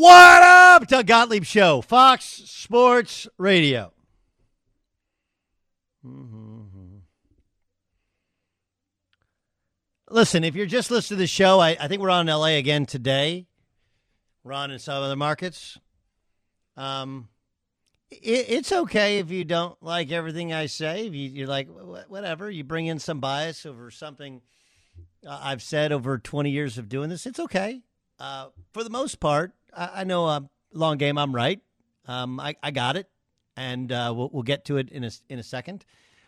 What up, Doug Gottlieb Show, Fox Sports Radio. Mm-hmm. Listen, if you're just listening to the show, I, I think we're on in LA again today. We're on in some other markets. Um, it, it's okay if you don't like everything I say. If you, you're like, whatever, you bring in some bias over something uh, I've said over 20 years of doing this, it's okay. Uh, for the most part, I, I know a long game. I'm right. Um, I, I got it, and uh, we'll, we'll get to it in a in a second.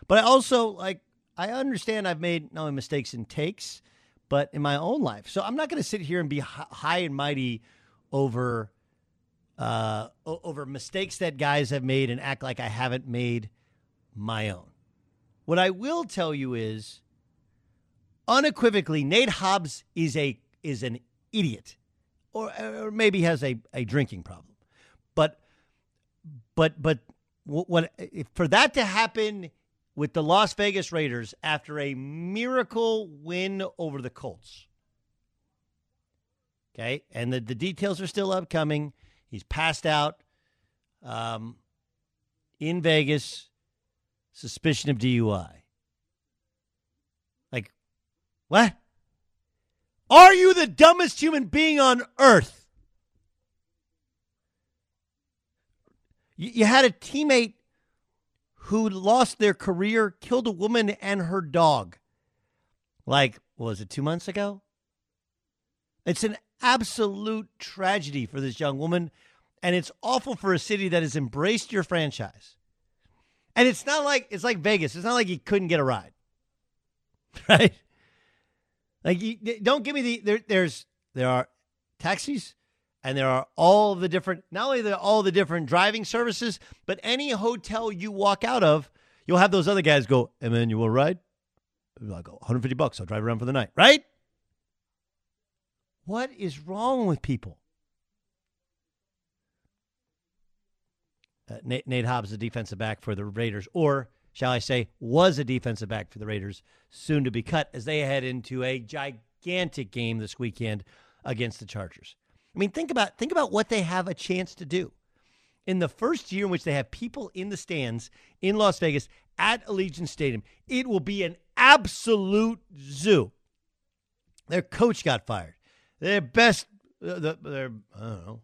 But I also like I understand I've made not only mistakes in takes, but in my own life. So I'm not going to sit here and be hi- high and mighty over uh, over mistakes that guys have made and act like I haven't made my own. What I will tell you is unequivocally, Nate Hobbs is a is an idiot, or or maybe has a, a drinking problem. But but but what, for that to happen with the Las Vegas Raiders after a miracle win over the Colts? Okay, and the, the details are still upcoming. He's passed out um, in Vegas, suspicion of DUI. Like, what? Are you the dumbest human being on earth? You, had a teammate who lost their career, killed a woman and her dog. Like, was it two months ago? It's an absolute tragedy for this young woman, and it's awful for a city that has embraced your franchise. And it's not like it's like Vegas. It's not like you couldn't get a ride, right? Like, you, don't give me the there. There's there are taxis, and there are all the different. Not only the all the different driving services, but any hotel you walk out of, you'll have those other guys go, "Emmanuel ride." I'll ride like go 150 bucks. I'll drive around for the night, right? What is wrong with people? Uh, Nate, Nate Hobbs, the defensive back for the Raiders, or shall I say, was a defensive back for the Raiders, soon to be cut as they head into a gigantic game this weekend against the Chargers. I mean, think about think about what they have a chance to do in the first year in which they have people in the stands in Las Vegas at Allegiant Stadium. It will be an absolute zoo. Their coach got fired. Their best, uh, the, their I don't know,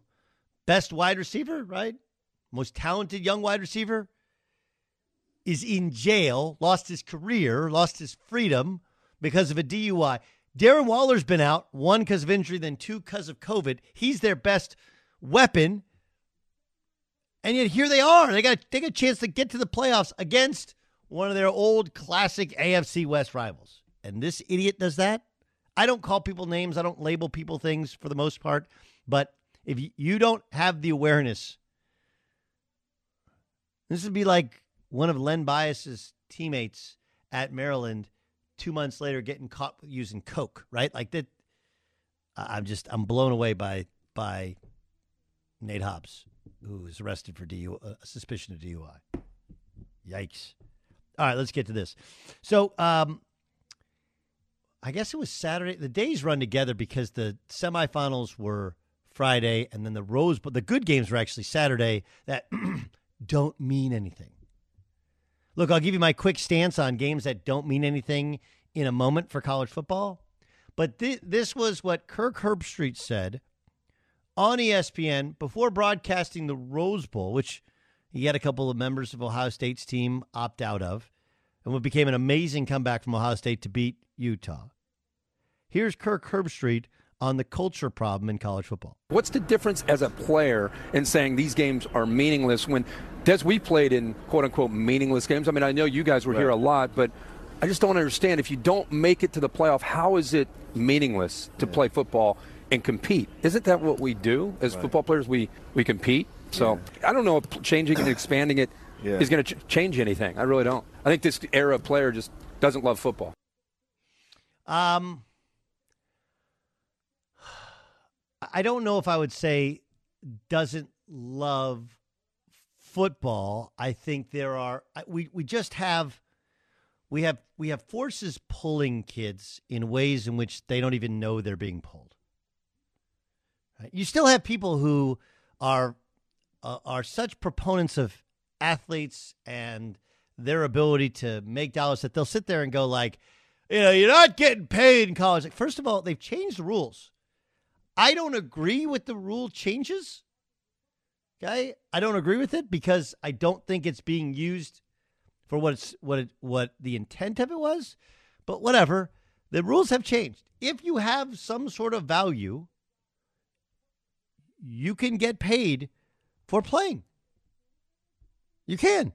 best wide receiver, right? Most talented young wide receiver is in jail, lost his career, lost his freedom because of a DUI. Darren Waller's been out, one because of injury, then two because of COVID. He's their best weapon. And yet here they are. They got they got a chance to get to the playoffs against one of their old classic AFC West rivals. And this idiot does that. I don't call people names. I don't label people things for the most part. But if you- you don't have the awareness, this would be like one of Len Bias's teammates at Maryland two months later getting caught using coke, right? Like that. I'm just I'm blown away by by Nate Hobbs, who was arrested for DU, uh, suspicion of DUI. Yikes! All right, let's get to this. So, um, I guess it was Saturday. The days run together because the semifinals were Friday, and then the Rose Bowl. The good games were actually Saturday. That don't mean anything. Look, I'll give you my quick stance on games that don't mean anything in a moment for college football. But thi- this was what Kirk Herbstreit said on ESPN before broadcasting the Rose Bowl, which he had a couple of members of Ohio State's team opt out of, and what became an amazing comeback from Ohio State to beat Utah. Here's Kirk Herbstreit on the culture problem in college football. What's the difference as a player in saying these games are meaningless when, Des, we played in quote unquote meaningless games? I mean, I know you guys were here a lot, but I just don't understand. If you don't make it to the playoff, how is it meaningless to play football and compete? Isn't that what we do as football players? We, we compete. So I don't know if changing and expanding it is Yeah. going to ch- change anything. I really don't. I think this era of player just doesn't love football. Um, I don't know if I would say doesn't love football. I think there are we we just have we have we have forces pulling kids in ways in which they don't even know they're being pulled. You still have people who are uh, are such proponents of athletes and their ability to make dollars that they'll sit there and go like, you know, you're not getting paid in college. Like, first of all, they've changed the rules. I don't agree with the rule changes. Okay, I don't agree with it because I don't think it's being used for what it's what it, what the intent of it was. But whatever, the rules have changed. If you have some sort of value, you can get paid for playing. You can.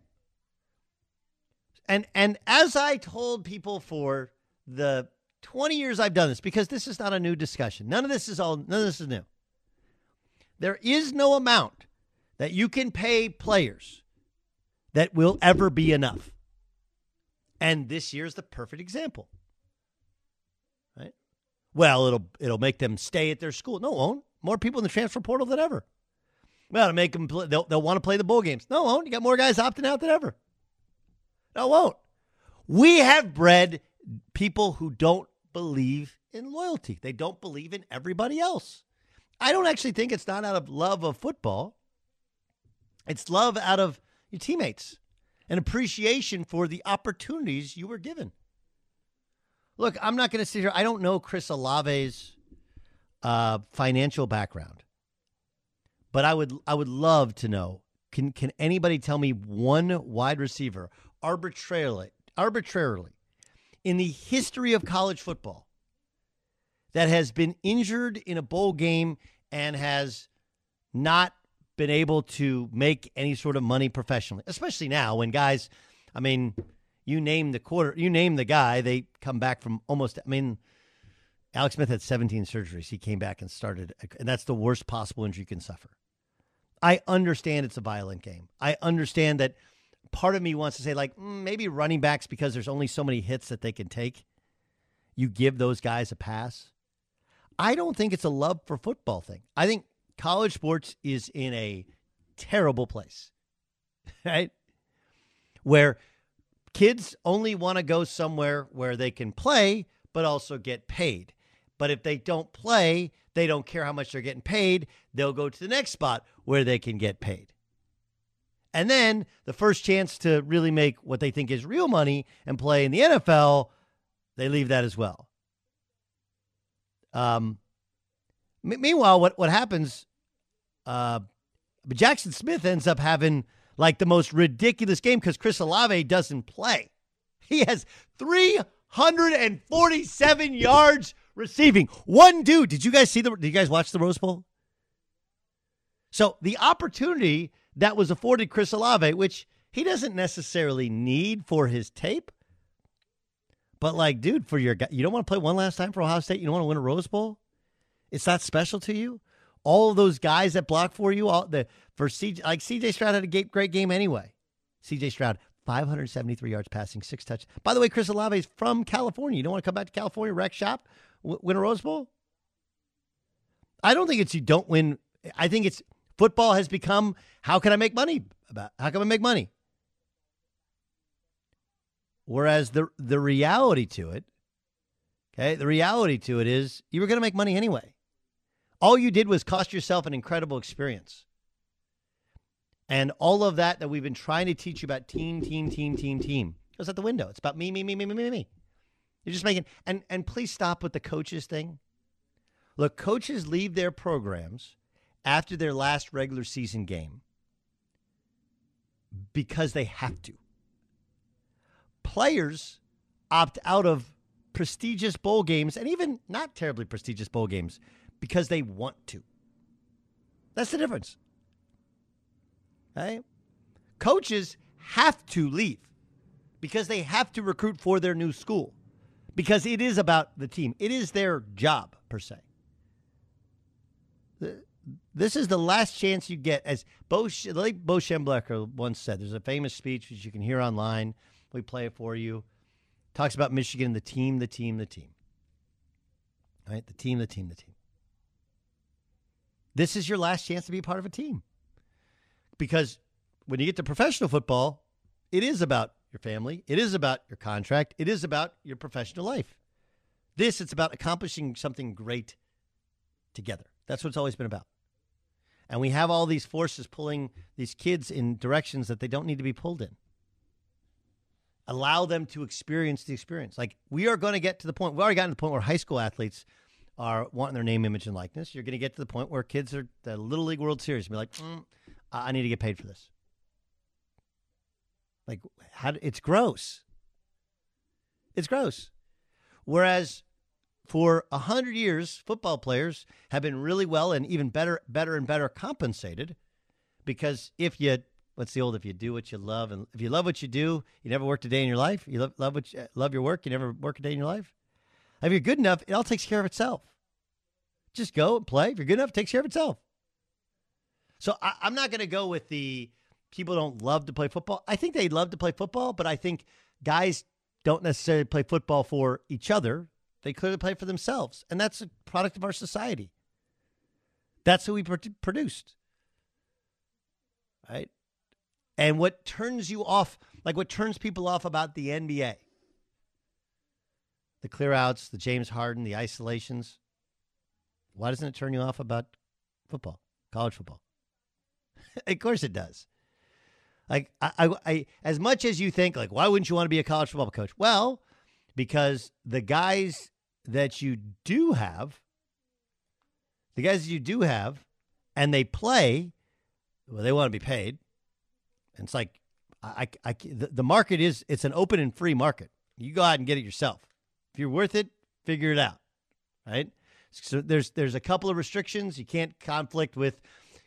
And and as I told people for the 20 years I've done this because this is not a new discussion. None of this is all none of this is new. There is no amount that you can pay players that will ever be enough. And this year's the perfect example. Right? Well, it'll it'll make them stay at their school. No, won't. More people in the transfer portal than ever. Well, to make them play, they'll, they'll want to play the bowl games. No, won't. You got more guys opting out than ever. No, won't. We have bred people who don't believe in loyalty. They don't believe in everybody else. I don't actually think it's not out of love of football. It's love out of your teammates and appreciation for the opportunities you were given. Look, I'm not going to sit here. I don't know Chris Olave's uh, financial background, but I would I would love to know. Can can anybody tell me one wide receiver arbitrarily arbitrarily in the history of college football that has been injured in a bowl game and has not been able to make any sort of money professionally, especially now when guys, I mean, you name the quarter, you name the guy, they come back from almost, I mean, Alex Smith had 17 surgeries. He came back and started, and that's the worst possible injury you can suffer. I understand it's a violent game. I understand that part of me wants to say, like, mm, maybe running backs, because there's only so many hits that they can take, you give those guys a pass. I don't think it's a love for football thing. I think college sports is in a terrible place, right? Where kids only want to go somewhere where they can play, but also get paid. But if they don't play, they don't care how much they're getting paid. They'll go to the next spot where they can get paid. And then the first chance to really make what they think is real money and play in the NFL, they leave that as well. Um, m- meanwhile, what what happens? Uh, Jaxon Smith ends up having like the most ridiculous game because Chris Olave doesn't play. He has 347 yards receiving. One dude. Did you guys see the? Did you guys watch the Rose Bowl? So the opportunity that was afforded Chris Olave, which he doesn't necessarily need for his tape, but like, dude, for your guy, you don't want to play one last time for Ohio State. You don't want to win a Rose Bowl. It's that special to you. All of those guys that block for you, all the for CJ, like CJ Stroud had a great game anyway. CJ Stroud, 573 yards passing, six touch. By the way, Chris Olave is from California. You don't want to come back to California, wreck shop, w- win a Rose Bowl. I don't think it's you don't win. I think it's football has become how can I make money about how can I make money? Whereas the the reality to it, okay, the reality to it is you were going to make money anyway. All you did was cost yourself an incredible experience. And all of that that we've been trying to teach you about team, team, team, team, team goes out the window. It's about me, me, me, me, me, me, me. You're just making and and please stop with the coaches thing. Look, coaches leave their programs after their last regular season game because they have to. Players opt out of prestigious bowl games and even not terribly prestigious bowl games because they want to. That's the difference. Okay? Coaches have to leave because they have to recruit for their new school because it is about the team. It is their job per se. The- this is the last chance you get. As Bo, like Bo Schembechler once said, there's a famous speech which you can hear online. We play it for you. Talks about Michigan, and the team, the team, the team. Right? The team, the team, the team. This is your last chance to be part of a team. Because when you get to professional football, it is about your family, it is about your contract, it is about your professional life. This, it's about accomplishing something great together. That's what it's always been about. And we have all these forces pulling these kids in directions that they don't need to be pulled in. Allow them to experience the experience. Like we are going to get to the point, We've already gotten to the point where high school athletes are wanting their name, image, and likeness. You're going to get to the point where kids are the Little League World Series and be like, mm, I need to get paid for this. Like, how, it's gross. It's gross. Whereas for a hundred years, football players have been really well and even better, better and better compensated. Because if you, what's the old? If you do what you love, and if you love what you do, you never worked a day in your life. You love, love what you, love your work, you never work a day in your life. If you're good enough, it all takes care of itself. Just go and play. If you're good enough, it takes care of itself. So I, I'm not going to go with the people don't love to play football. I think they love to play football, but I think guys don't necessarily play football for each other. They clearly play for themselves. And that's a product of our society. That's who we produced. Right? And what turns you off, like what turns people off about the NBA, the clear outs, the James Harden, the isolations, why doesn't it turn you off about football, college football? of course it does. Like I, I, I, as much as you think, like, why wouldn't you want to be a college football coach? Well, because the guys that you do have, the guys you do have, and they play, well, they want to be paid. And it's like, I, I, the, market is it's an open and free market. You go out and get it yourself. If you're worth it, figure it out, right? So there's there's a couple of restrictions. You can't conflict with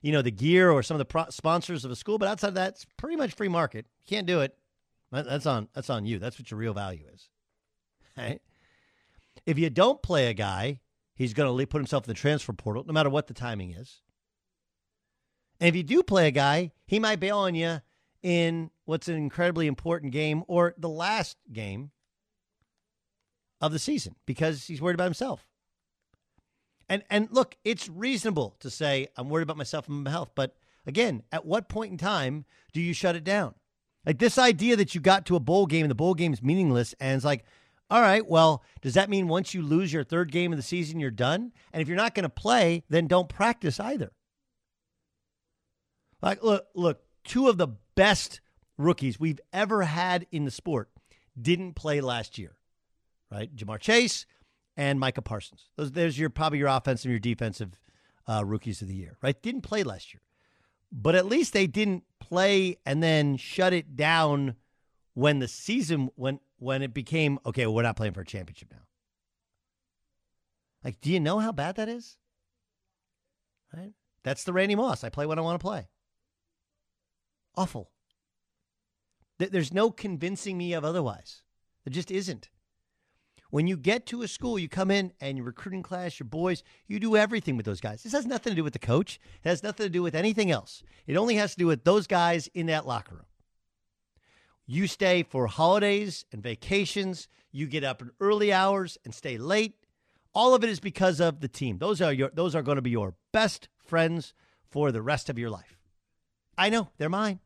you know, the gear or some of the pro- sponsors of a school. But outside of that, it's pretty much free market. You can't do it. That's on that's on you. That's what your real value is. Right? If you don't play a guy, he's going to put himself in the transfer portal, no matter what the timing is. And if you do play a guy, he might bail on you in what's an incredibly important game or the last game of the season because he's worried about himself. And and look, it's reasonable to say I'm worried about myself and my health, but again, at what point in time do you shut it down? Like this idea that you got to a bowl game and the bowl game is meaningless, and it's like, all right, well, does that mean once you lose your third game of the season, you're done? And if you're not going to play, then don't practice either. Like, look, look, two of the best rookies we've ever had in the sport didn't play last year, right? Ja'Marr Chase and Micah Parsons. Those, there's your probably your offensive and your defensive uh, rookies of the year, right? Didn't play last year, but at least they didn't play and then shut it down when the season when when it became okay. We're not playing for a championship now. Like, do you know how bad that is? Right? That's the Randy Moss. I play what I want to play. Awful. There's no convincing me of otherwise. There just isn't. When you get to a school, you come in and your recruiting class, your boys, you do everything with those guys. This has nothing to do with the coach. It has nothing to do with anything else. It only has to do with those guys in that locker room. You stay for holidays and vacations. You get up in early hours and stay late. All of it is because of the team. Those are your those are going to be your best friends for the rest of your life. I know, they're mine.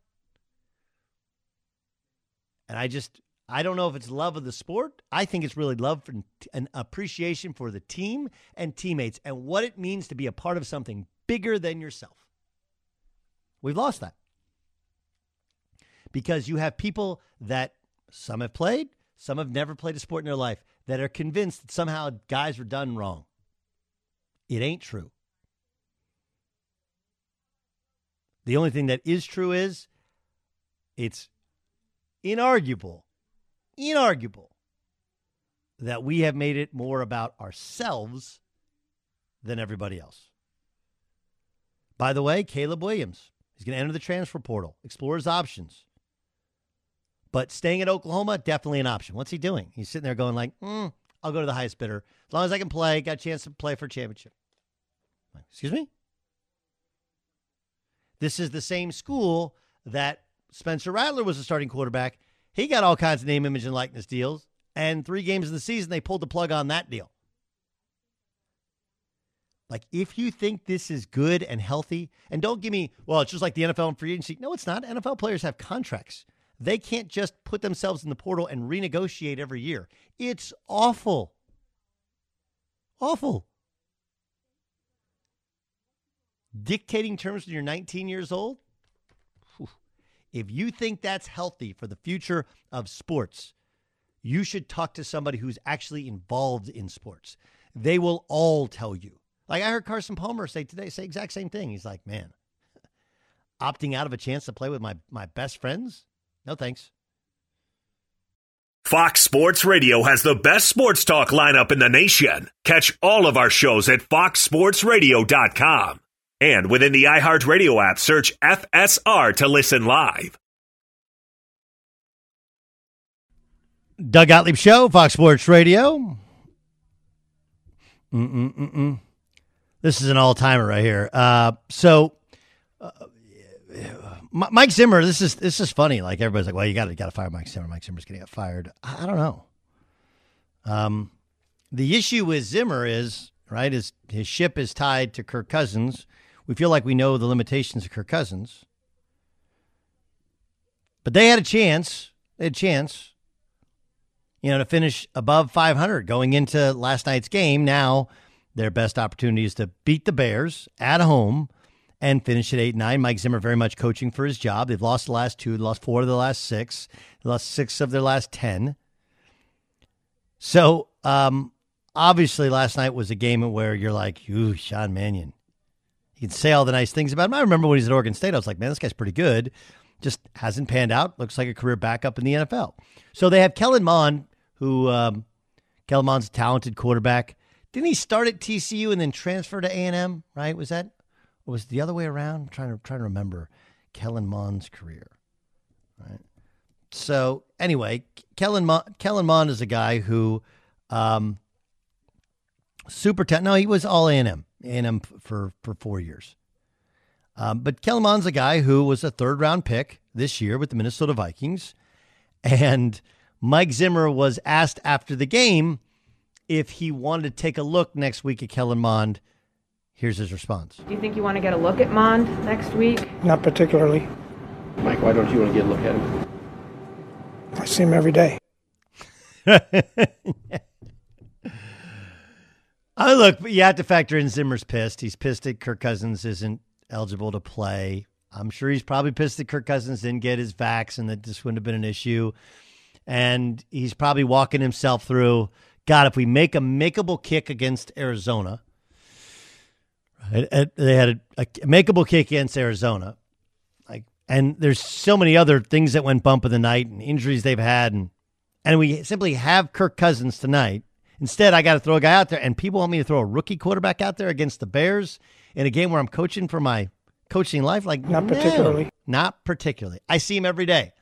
And I just I don't know if it's love of the sport. I think it's really love and an appreciation for the team and teammates and what it means to be a part of something bigger than yourself. We've lost that. Because you have people that some have played, some have never played a sport in their life that are convinced that somehow guys were done wrong. It ain't true. The only thing that is true is it's inarguable inarguable that we have made it more about ourselves than everybody else. By the way, Caleb Williams is going to enter the transfer portal, explore his options. But staying at Oklahoma, definitely an option. What's he doing? He's sitting there going like, mm, I'll go to the highest bidder. As long as I can play, got a chance to play for a championship. Excuse me? This is the same school that Spencer Rattler was a starting quarterback. He got all kinds of name, image, and likeness deals. And three games of the season, they pulled the plug on that deal. Like, if you think this is good and healthy, and don't give me, well, it's just like the NFL and free agency. No, it's not. NFL players have contracts. They can't just put themselves in the portal and renegotiate every year. It's awful. Awful. Dictating terms when you're 19 years old? If you think that's healthy for the future of sports, you should talk to somebody who's actually involved in sports. They will all tell you. Like I heard Carson Palmer say today, say exact same thing. He's like, man, opting out of a chance to play with my, my best friends? No thanks. Fox Sports Radio has the best sports talk lineup in the nation. Catch all of our shows at foxsportsradio.com. And within the iHeartRadio app, search FSR to listen live. Doug Gottlieb Show, Fox Sports Radio. Mm-mm-mm-mm. This is an all timer right here. Uh, so, uh, Mike Zimmer, this is this is funny. Like everybody's like, "Well, you got to got to fire Mike Zimmer. Mike Zimmer's going to get fired." I, don't know. Um, the issue with Zimmer is right is his ship is tied to Kirk Cousins. We feel like we know the limitations of Kirk Cousins, but they had a chance. They had a chance, you know, to finish above 500 going into last night's game. Now, their best opportunity is to beat the Bears at home and finish at eight nine. Mike Zimmer very much coaching for his job. They've lost the last two, lost four of the last six, lost six of their last ten. So um, obviously, last night was a game where you're like, "Ooh, Sean Mannion." You can say all the nice things about him. I remember when he's at Oregon State, I was like, "Man, this guy's pretty good." Just hasn't panned out. Looks like a career backup in the NFL. So they have Kellen Mond, who um, Kellen Mond's a talented quarterback. Didn't he start at TCU and then transfer to A and M? Right? Was that or was it the other way around? I'm trying to trying to remember Kellen Mond's career. Right. So anyway, Kellen Mond, Kellen Mond is a guy who um, super te- no, he was all A and M, A and M for for four years. Um, but Kellen Mond's a guy who was a third round pick this year with the Minnesota Vikings, and Mike Zimmer was asked after the game if he wanted to take a look next week at Kellen Mond. Here's his response. Do you think you want to get a look at Mond next week? Not particularly. Mike, why don't you want to get a look at him? I see him every day. Oh, look, you have to factor in Zimmer's pissed. He's pissed that Kirk Cousins isn't eligible to play. I'm sure he's probably pissed that Kirk Cousins didn't get his vax and that this wouldn't have been an issue. And he's probably walking himself through God, if we make a makeable kick against Arizona, right? They had a, a makeable kick against Arizona. Like, and there's so many other things that went bump in the night and injuries they've had. And, and we simply have Kirk Cousins tonight. Instead, I got to throw a guy out there, and people want me to throw a rookie quarterback out there against the Bears in a game where I'm coaching for my coaching life. Like, Not no, particularly. Not particularly. I see him every day.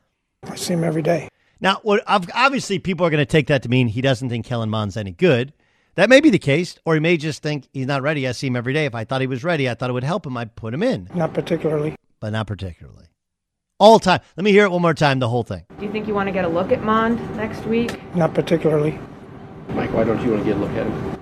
I see him every day. Now, what ob- obviously people are going to take that to mean he doesn't think Kellen Mond's any good. That may be the case, or he may just think he's not ready. I see him every day. If I thought he was ready, I thought it would help him. I'd put him in, Not particularly. but not particularly. All time. Let me hear it one more time. The whole thing. Do you think you want to get a look at Mond next week? Not particularly. Mike, why don't you want to get a look at him?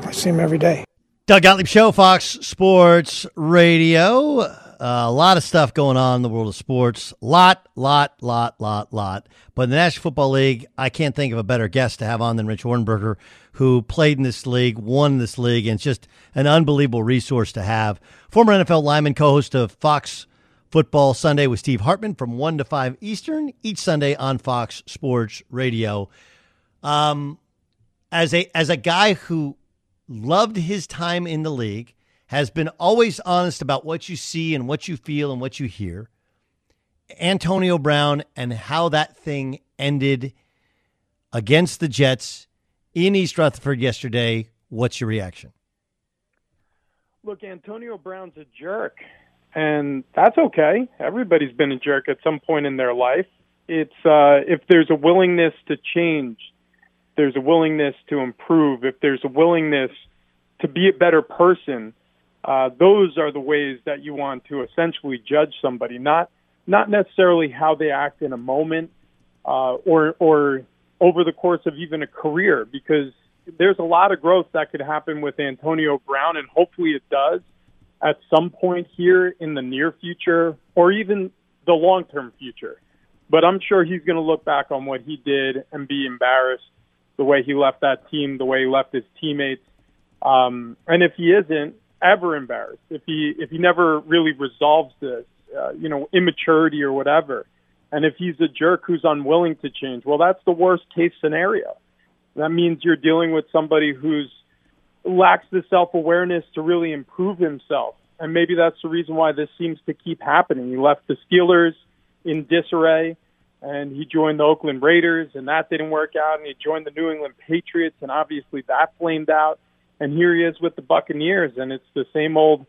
I see him every day. Doug Gottlieb Show, Fox Sports Radio. Uh, a lot of stuff going on in the world of sports. Lot, lot, lot, lot, lot. But in the National Football League, I can't think of a better guest to have on than Rich Ohrnberger, who played in this league, won this league, and it's just an unbelievable resource to have. Former NFL lineman, co-host of Fox Football Sunday with Steve Hartman from 1 to 5 Eastern each Sunday on Fox Sports Radio. Um, as a as a guy who loved his time in the league, has been always honest about what you see and what you feel and what you hear. Antonio Brown and how that thing ended against the Jets in East Rutherford yesterday. What's your reaction? Look, Antonio Brown's a jerk, and that's okay. Everybody's been a jerk at some point in their life. It's uh, if there's a willingness to change, there's a willingness to improve. If there's a willingness to be a better person, Uh, those are the ways that you want to essentially judge somebody, not not necessarily how they act in a moment uh, or or over the course of even a career, because there's a lot of growth that could happen with Antonio Brown, and hopefully it does at some point here in the near future or even the long term future. But I'm sure he's going to look back on what he did and be embarrassed the way he left that team, the way he left his teammates. Um, and if he isn't ever embarrassed, if he if he never really resolves this, uh, you know, immaturity or whatever, and if he's a jerk who's unwilling to change, well, that's the worst case scenario. That means you're dealing with somebody who's lacks the self awareness to really improve himself. And maybe that's the reason why this seems to keep happening. He left the Steelers in disarray and he joined the Oakland Raiders and that didn't work out and he joined the New England Patriots and obviously that flamed out and here he is with the Buccaneers and it's the same old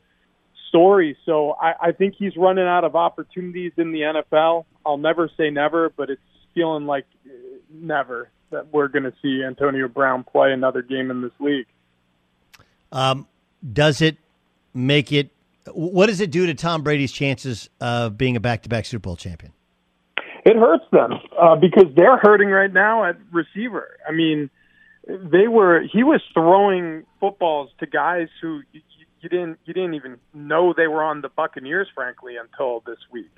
story. So I, I think he's running out of opportunities in the NFL. I'll never say never, but it's feeling like never that we're going to see Antonio Brown play another game in this league. Um, does it make it? What does it do to Tom Brady's chances of being a back-to-back Super Bowl champion? It hurts them uh, because they're hurting right now at receiver. I mean, they were he was throwing footballs to guys who you, you didn't you didn't even know they were on the Buccaneers, frankly, until this week.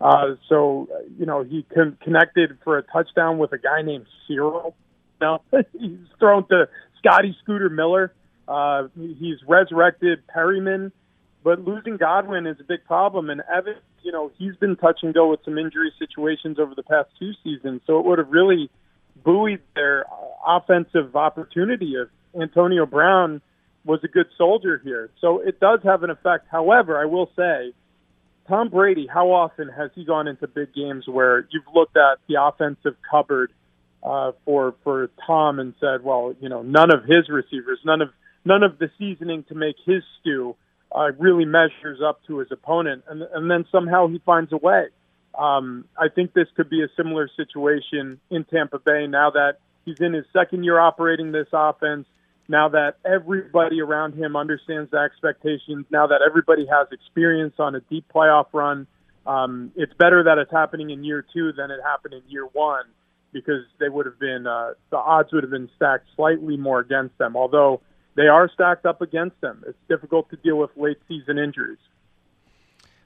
Uh, so you know he con- connected for a touchdown with a guy named Cyril. Now he's thrown to Scotty Scooter Miller. Uh, he's resurrected Perriman, but losing Godwin is a big problem. And Evans, you know, he's been touch and go with some injury situations over the past two seasons. So it would have really buoyed their offensive opportunity if Antonio Brown was a good soldier here. So it does have an effect. However, I will say, Tom Brady, how often has he gone into big games where you've looked at the offensive cupboard uh, for for Tom and said, well, you know, none of his receivers, none of none of the seasoning to make his stew uh, really measures up to his opponent, and and then somehow he finds a way. Um, I think this could be a similar situation in Tampa Bay now that he's in his second year operating this offense. Now that everybody around him understands the expectations, now that everybody has experience on a deep playoff run, um, it's better that it's happening in year two than it happened in year one because they would have been uh, the odds would have been stacked slightly more against them. Although they are stacked up against them, it's difficult to deal with late season injuries.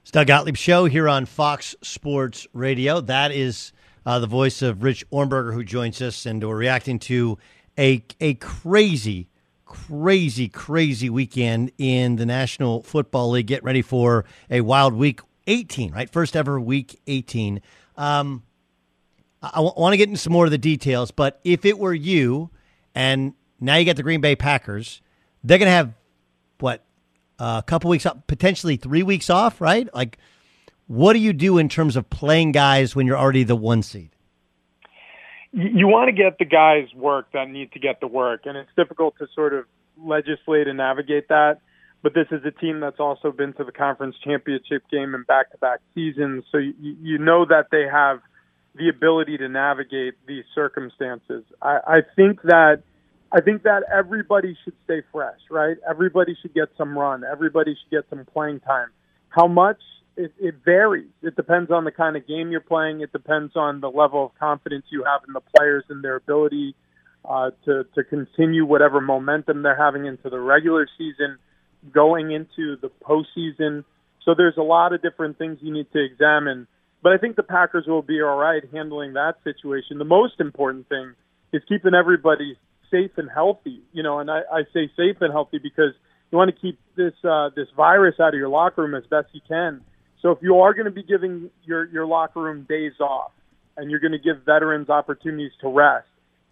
It's Doug Gottlieb show here on Fox Sports Radio. That is uh, the voice of Rich Ohrnberger who joins us, and we're reacting to a a crazy, crazy, crazy weekend in the National Football League. Get ready for a wild week 18, right? First ever week 18. Um, I, I w- want to get into some more of the details, but if it were you, and now you got the Green Bay Packers, they're going to have what a couple weeks up, potentially three weeks off, right? Like, what do you do in terms of playing guys when you're already the one seed? You want to get the guys work that need to get the work, and it's difficult to sort of legislate and navigate that. But this is a team that's also been to the conference championship game in back-to-back seasons, so you, you know that they have the ability to navigate these circumstances. I, I think that I think that everybody should stay fresh, right? Everybody should get some run. Everybody should get some playing time. How much? It, it varies. It depends on the kind of game you're playing. It depends on the level of confidence you have in the players and their ability uh, to to continue whatever momentum they're having into the regular season, going into the postseason. So there's a lot of different things you need to examine. But I think the Packers will be all right handling that situation. The most important thing is keeping everybody safe and healthy. You know, and I, I say safe and healthy because you want to keep this uh, this virus out of your locker room as best you can. So if you are going to be giving your your locker room days off, and you're going to give veterans opportunities to rest,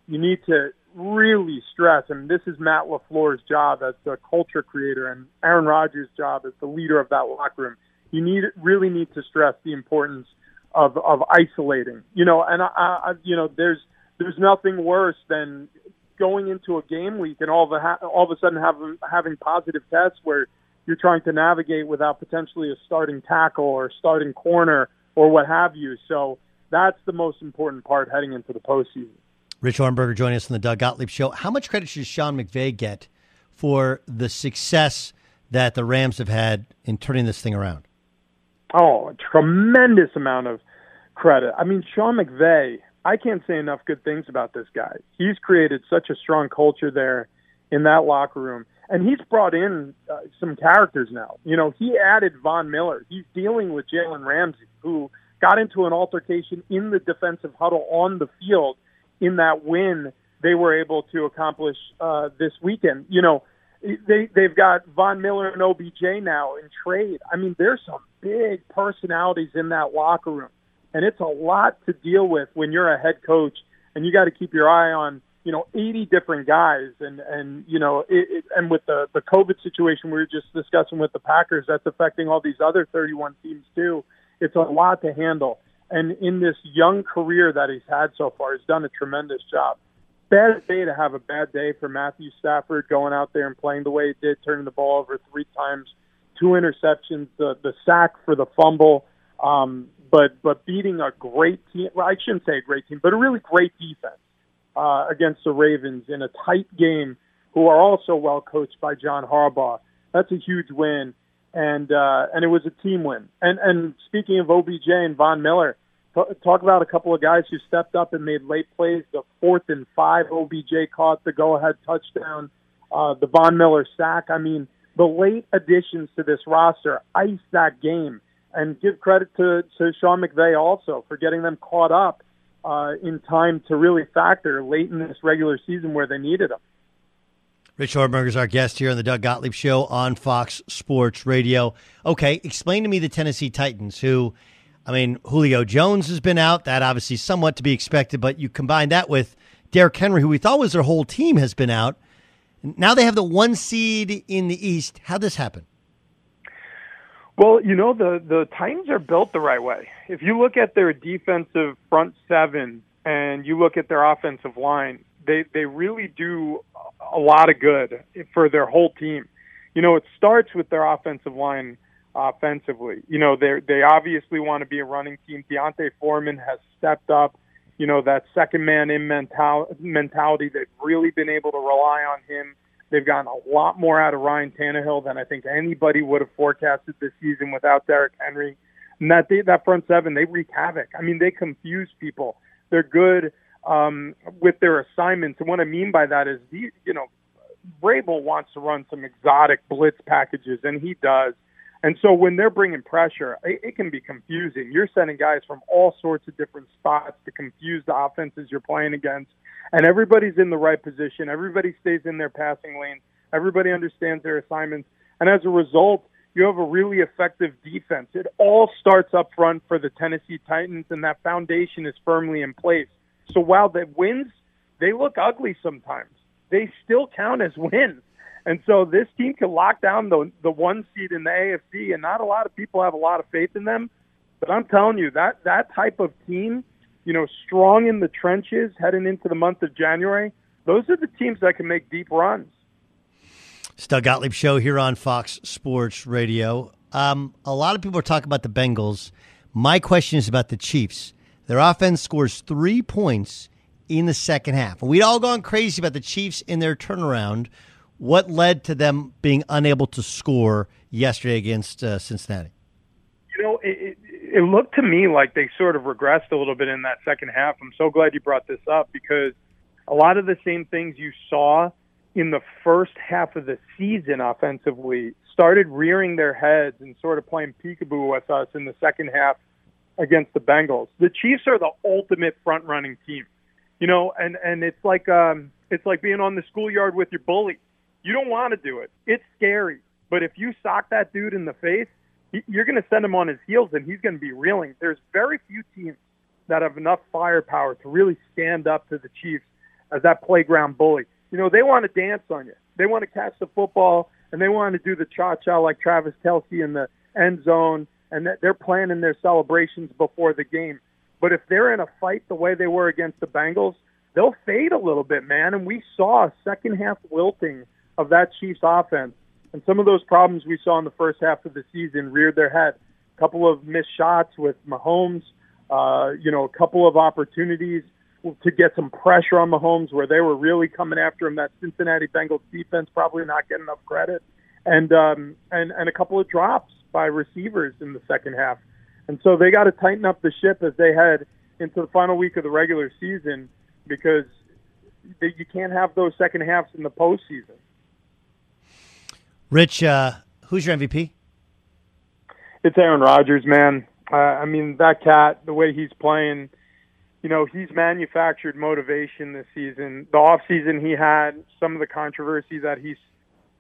you need to really stress. And this is Matt LaFleur's job as the culture creator, and Aaron Rodgers' job as the leader of that locker room. You need really need to stress the importance of of isolating. You know, and I, I you know there's there's nothing worse than going into a game week and all of a ha- all of a sudden having having positive tests where you're trying to navigate without potentially a starting tackle or starting corner or what have you. So that's the most important part heading into the postseason. Rich Ohrnberger joining us on the Doug Gottlieb Show. How much credit should Sean McVay get for the success that the Rams have had in turning this thing around? Oh, a tremendous amount of credit. I mean, Sean McVay, I can't say enough good things about this guy. He's created such a strong culture there in that locker room. And he's brought in uh, some characters now. You know, he added Von Miller. He's dealing with Jalen Ramsey, who got into an altercation in the defensive huddle on the field in that win they were able to accomplish uh, this weekend. You know, they they've got Von Miller and OBJ now in trade. I mean, there's some big personalities in that locker room, and it's a lot to deal with when you're a head coach and you got to keep your eye on you know 80 different guys and and you know it, it, and with the the COVID situation we were just discussing with the Packers that's affecting all these other 31 teams too. It's a lot to handle. And in this young career that he's had so far, he's done a tremendous job bad day to have a bad day for Matthew Stafford going out there and playing the way he did, turning the ball over three times, two interceptions, the the sack for the fumble, um, but but beating a great team. Well, I shouldn't say a great team, but a really great defense uh, against the Ravens in a tight game, who are also well coached by John Harbaugh. That's a huge win, and uh, and it was a team win. And and speaking of OBJ and Von Miller talk about a couple of guys who stepped up and made late plays. The fourth and five, OBJ caught the go-ahead touchdown. Uh, the Von Miller sack. I mean, the late additions to this roster iced that game. And give credit to, to Sean McVay also for getting them caught up uh, in time to really factor late in this regular season where they needed them. Rich Ohrnberger is our guest here on the Doug Gottlieb Show on Fox Sports Radio. Okay, explain to me the Tennessee Titans, who – I mean, Julio Jones has been out. That obviously somewhat to be expected, but you combine that with Derrick Henry, who we thought was their whole team, has been out. Now they have the one seed in the East. How'd this happen? Well, you know, the, the Titans are built the right way. If you look at their defensive front seven and you look at their offensive line, they, they really do a lot of good for their whole team. You know, it starts with their offensive line offensively. You know, they they obviously want to be a running team. D'Onta Foreman has stepped up. You know, that second man in mental mentality. They've really been able to rely on him. They've gotten a lot more out of Ryan Tannehill than I think anybody would have forecasted this season without Derrick Henry. And that they, that front seven, they wreak havoc. I mean, they confuse people. They're good um, with their assignments, and what I mean by that is, you know, Vrabel wants to run some exotic blitz packages, and he does. And so when they're bringing pressure, it, it can be confusing. You're sending guys from all sorts of different spots to confuse the offenses you're playing against. And everybody's in the right position. Everybody stays in their passing lane. Everybody understands their assignments. And as a result, you have a really effective defense. It all starts up front for the Tennessee Titans, and that foundation is firmly in place. So while the wins, they look ugly sometimes, they still count as wins. And so this team can lock down the the one seed in the AFC, and not a lot of people have a lot of faith in them. But I'm telling you that that type of team, you know, strong in the trenches heading into the month of January, those are the teams that can make deep runs. Doug Gottlieb show here on Fox Sports Radio. Um, a lot of people are talking about the Bengals. My question is about the Chiefs. Their offense scores three points in the second half. We'd all gone crazy about the Chiefs in their turnaround what led to them being unable to score yesterday against uh, Cincinnati? It looked to me like they sort of regressed a little bit in that second half. I'm so glad you brought this up because a lot of the same things you saw in the first half of the season offensively started rearing their heads and sort of playing peekaboo with us in the second half against the Bengals. The Chiefs are the ultimate front running team. You know, and and it's like um it's like being on the schoolyard with your bully you don't want to do it. It's scary. But if you sock that dude in the face, you're going to send him on his heels and he's going to be reeling. There's very few teams that have enough firepower to really stand up to the Chiefs as that playground bully. You know, they want to dance on you. They want to catch the football and they want to do the cha-cha like Travis Kelce in the end zone and they're planning their celebrations before the game. But if they're in a fight the way they were against the Bengals, they'll fade a little bit, man. And we saw a second half wilting – of that Chiefs offense. And some of those problems we saw in the first half of the season reared their head. A couple of missed shots with Mahomes, uh, you know, a couple of opportunities to get some pressure on Mahomes where they were really coming after him. That Cincinnati Bengals defense probably not getting enough credit. and um, and and a couple of drops by receivers in the second half. And so they got to tighten up the ship as they head into the final week of the regular season because you can't have those second halves in the postseason. Rich, uh, who's your MVP? It's Aaron Rodgers, man. Uh, I mean, that cat, the way he's playing, you know, he's manufactured motivation this season. The off season he had, some of the controversy that he's,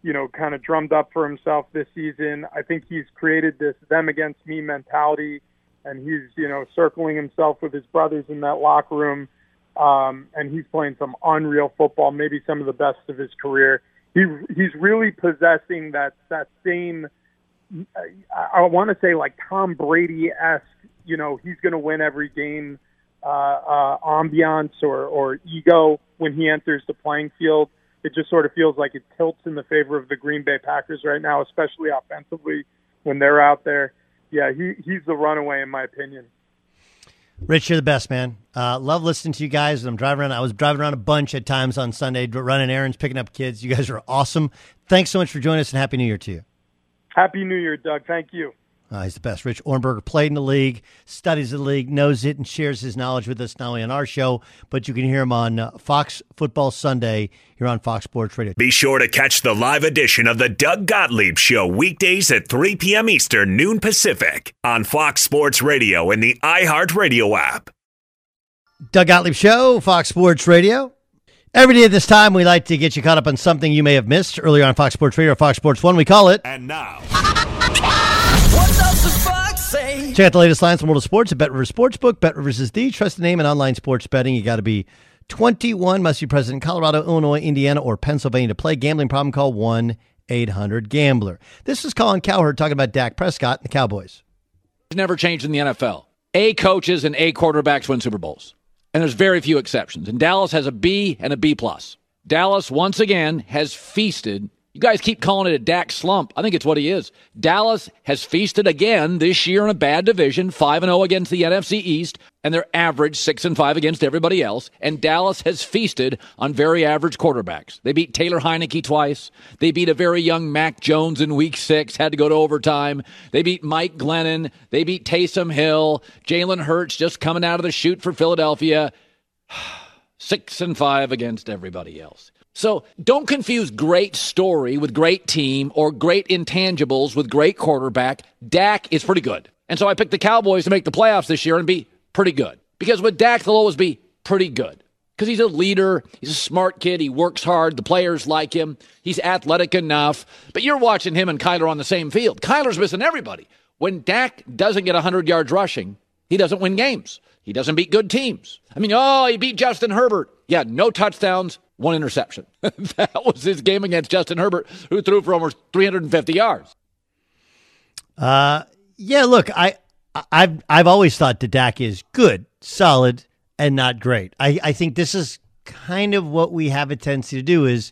you know, kind of drummed up for himself this season. I think he's created this them against me mentality, and he's, you know, circling himself with his brothers in that locker room. Um, and he's playing some unreal football, maybe some of the best of his career. He he's really possessing that that same I, I want to say like Tom Brady esque. You know, he's going to win every game. Uh, uh, ambiance or, or ego when he enters the playing field. It just sort of feels like it tilts in the favor of the Green Bay Packers right now, especially offensively when they're out there. Yeah, he, he's the runaway in my opinion. Rich, you're the best, man. Uh, love listening to you guys. I'm driving around. I was driving around a bunch at times on Sunday, running errands, picking up kids. You guys are awesome. Thanks so much for joining us, and Happy New Year to you. Happy New Year, Doug. Thank you. Uh, he's the best. Rich Ohrnberger played in the league, studies the league, knows it, and shares his knowledge with us not only on our show, but you can hear him on uh, Fox Football Sunday here on Fox Sports Radio. Be sure to catch the live edition of the Doug Gottlieb Show weekdays at 3 p.m. Eastern, noon Pacific on Fox Sports Radio and the iHeartRadio app. Doug Gottlieb Show, Fox Sports Radio. Every day at this time, we like to get you caught up on something you may have missed earlier on Fox Sports Radio or Fox Sports One. We call it. And now. Check out the latest lines from World of Sports at Bet Rivers Sportsbook. Bet Rivers is the trusted name in online sports betting. You got to be 21, must be present in Colorado, Illinois, Indiana, or Pennsylvania to play. Gambling problem, call 1 800 Gambler. This is Colin Cowherd talking about Dak Prescott and the Cowboys. It's never changed in the NFL. A coaches and A quarterbacks win Super Bowls. And there's very few exceptions. And Dallas has a B and a B plus. Dallas once again has feasted you guys keep calling it a Dak slump. I think it's what he is. Dallas has feasted again this year in a bad division, 5 and 0 against the NFC East, and they're average 6 and 5 against everybody else. And Dallas has feasted on very average quarterbacks. They beat Taylor Heinicke twice. They beat a very young Mac Jones in week 6, had to go to overtime. They beat Mike Glennon. They beat Taysom Hill. Jalen Hurts just coming out of the chute for Philadelphia. 6 and 5 against everybody else. So don't confuse great story with great team or great intangibles with great quarterback. Dak is pretty good. And so I picked the Cowboys to make the playoffs this year and be pretty good. Because with Dak, they'll always be pretty good. Because he's a leader, he's a smart kid, he works hard, the players like him, he's athletic enough. But you're watching him and Kyler on the same field. Kyler's missing everybody. When Dak doesn't get 100 yards rushing, he doesn't win games. He doesn't beat good teams. I mean, oh, he beat Justin Herbert. Yeah, no touchdowns, one interception. that was his game against Justin Herbert, who threw for almost 350 yards. Uh, yeah. Look, I, I've I've always thought that Dak is good, solid, and not great. I, I think this is kind of what we have a tendency to do is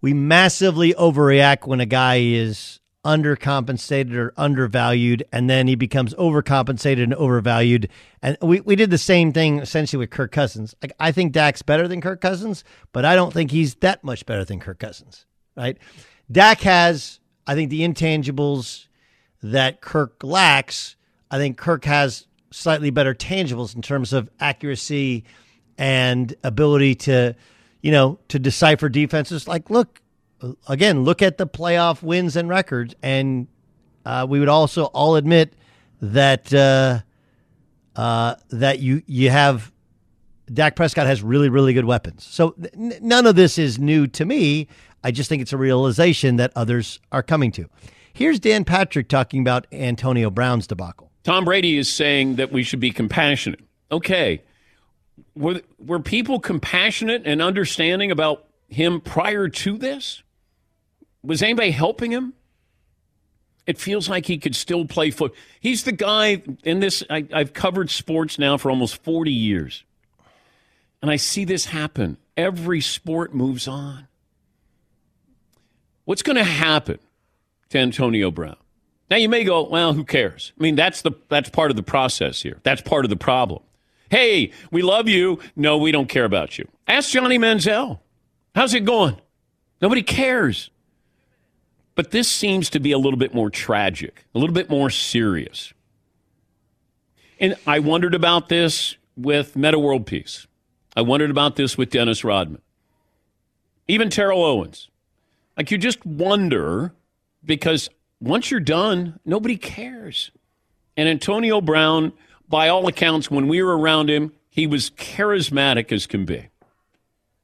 we massively overreact when a guy is undercompensated or undervalued, and then he becomes overcompensated and overvalued. And we, we did the same thing essentially with Kirk Cousins. Like I think Dak's better than Kirk Cousins, but I don't think he's that much better than Kirk Cousins. Right? Dak has, I think, the intangibles that Kirk lacks. I think Kirk has slightly better tangibles in terms of accuracy and ability to, you know, to decipher defenses. Like, look, again, look at the playoff wins and records, and uh, we would also all admit that uh, uh, that you you have Dak Prescott has really really good weapons. So n- none of this is new to me. I just think it's a realization that others are coming to. Here's Dan Patrick talking about Antonio Brown's debacle. Tom Brady is saying that we should be compassionate. Okay. Were, were people compassionate and understanding about him prior to this? Was anybody helping him? It feels like he could still play foot. He's the guy in this. I, I've covered sports now for almost 40 years. And I see this happen. Every sport moves on. What's going to happen to Antonio Brown? Now you may go, well, who cares? I mean, that's the that's part of the process here. That's part of the problem. Hey, we love you. No, we don't care about you. Ask Johnny Manziel. How's it going? Nobody cares. But this seems to be a little bit more tragic, a little bit more serious. And I wondered about this with Metta World Peace. I wondered about this with Dennis Rodman. Even Terrell Owens. Like you just wonder because once you're done, nobody cares. And Antonio Brown, by all accounts, when we were around him, he was charismatic as can be.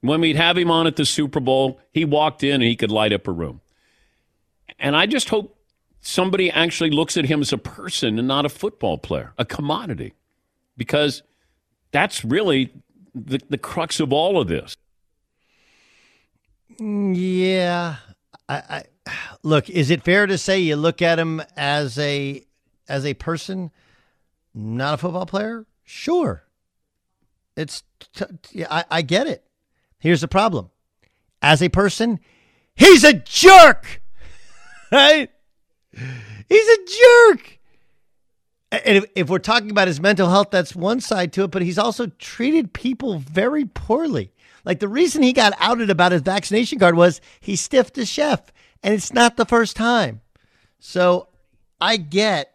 When we'd have him on at the Super Bowl, he walked in and he could light up a room. And I just hope somebody actually looks at him as a person and not a football player, a commodity, because that's really the, the crux of all of this. Yeah, I, I look. Is it fair to say you look at him as a as a person, not a football player? Sure. It's I get it. Here's the problem: as a person, he's a jerk. Right? He's a jerk. And if, if we're talking about his mental health, that's one side to it, but he's also treated people very poorly. Like the reason he got outed about his vaccination card was he stiffed a chef, and it's not the first time. So I get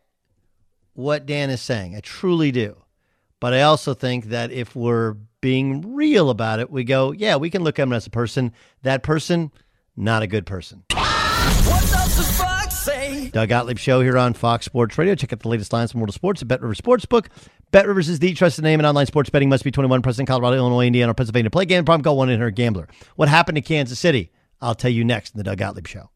what Dan is saying. I truly do. But I also think that if we're being real about it, we go, yeah, we can look at him as a person. That person, not a good person. Doug Gottlieb Show here on Fox Sports Radio. Check out the latest lines from World of Sports at Bet Rivers Sportsbook. Bet Rivers is the trusted name in online sports betting. Must be 21, present Colorado, Illinois, Indiana, or Pennsylvania. Play game problem, call 1 800 Gambler. What happened to Kansas City? I'll tell you next in the Doug Gottlieb Show.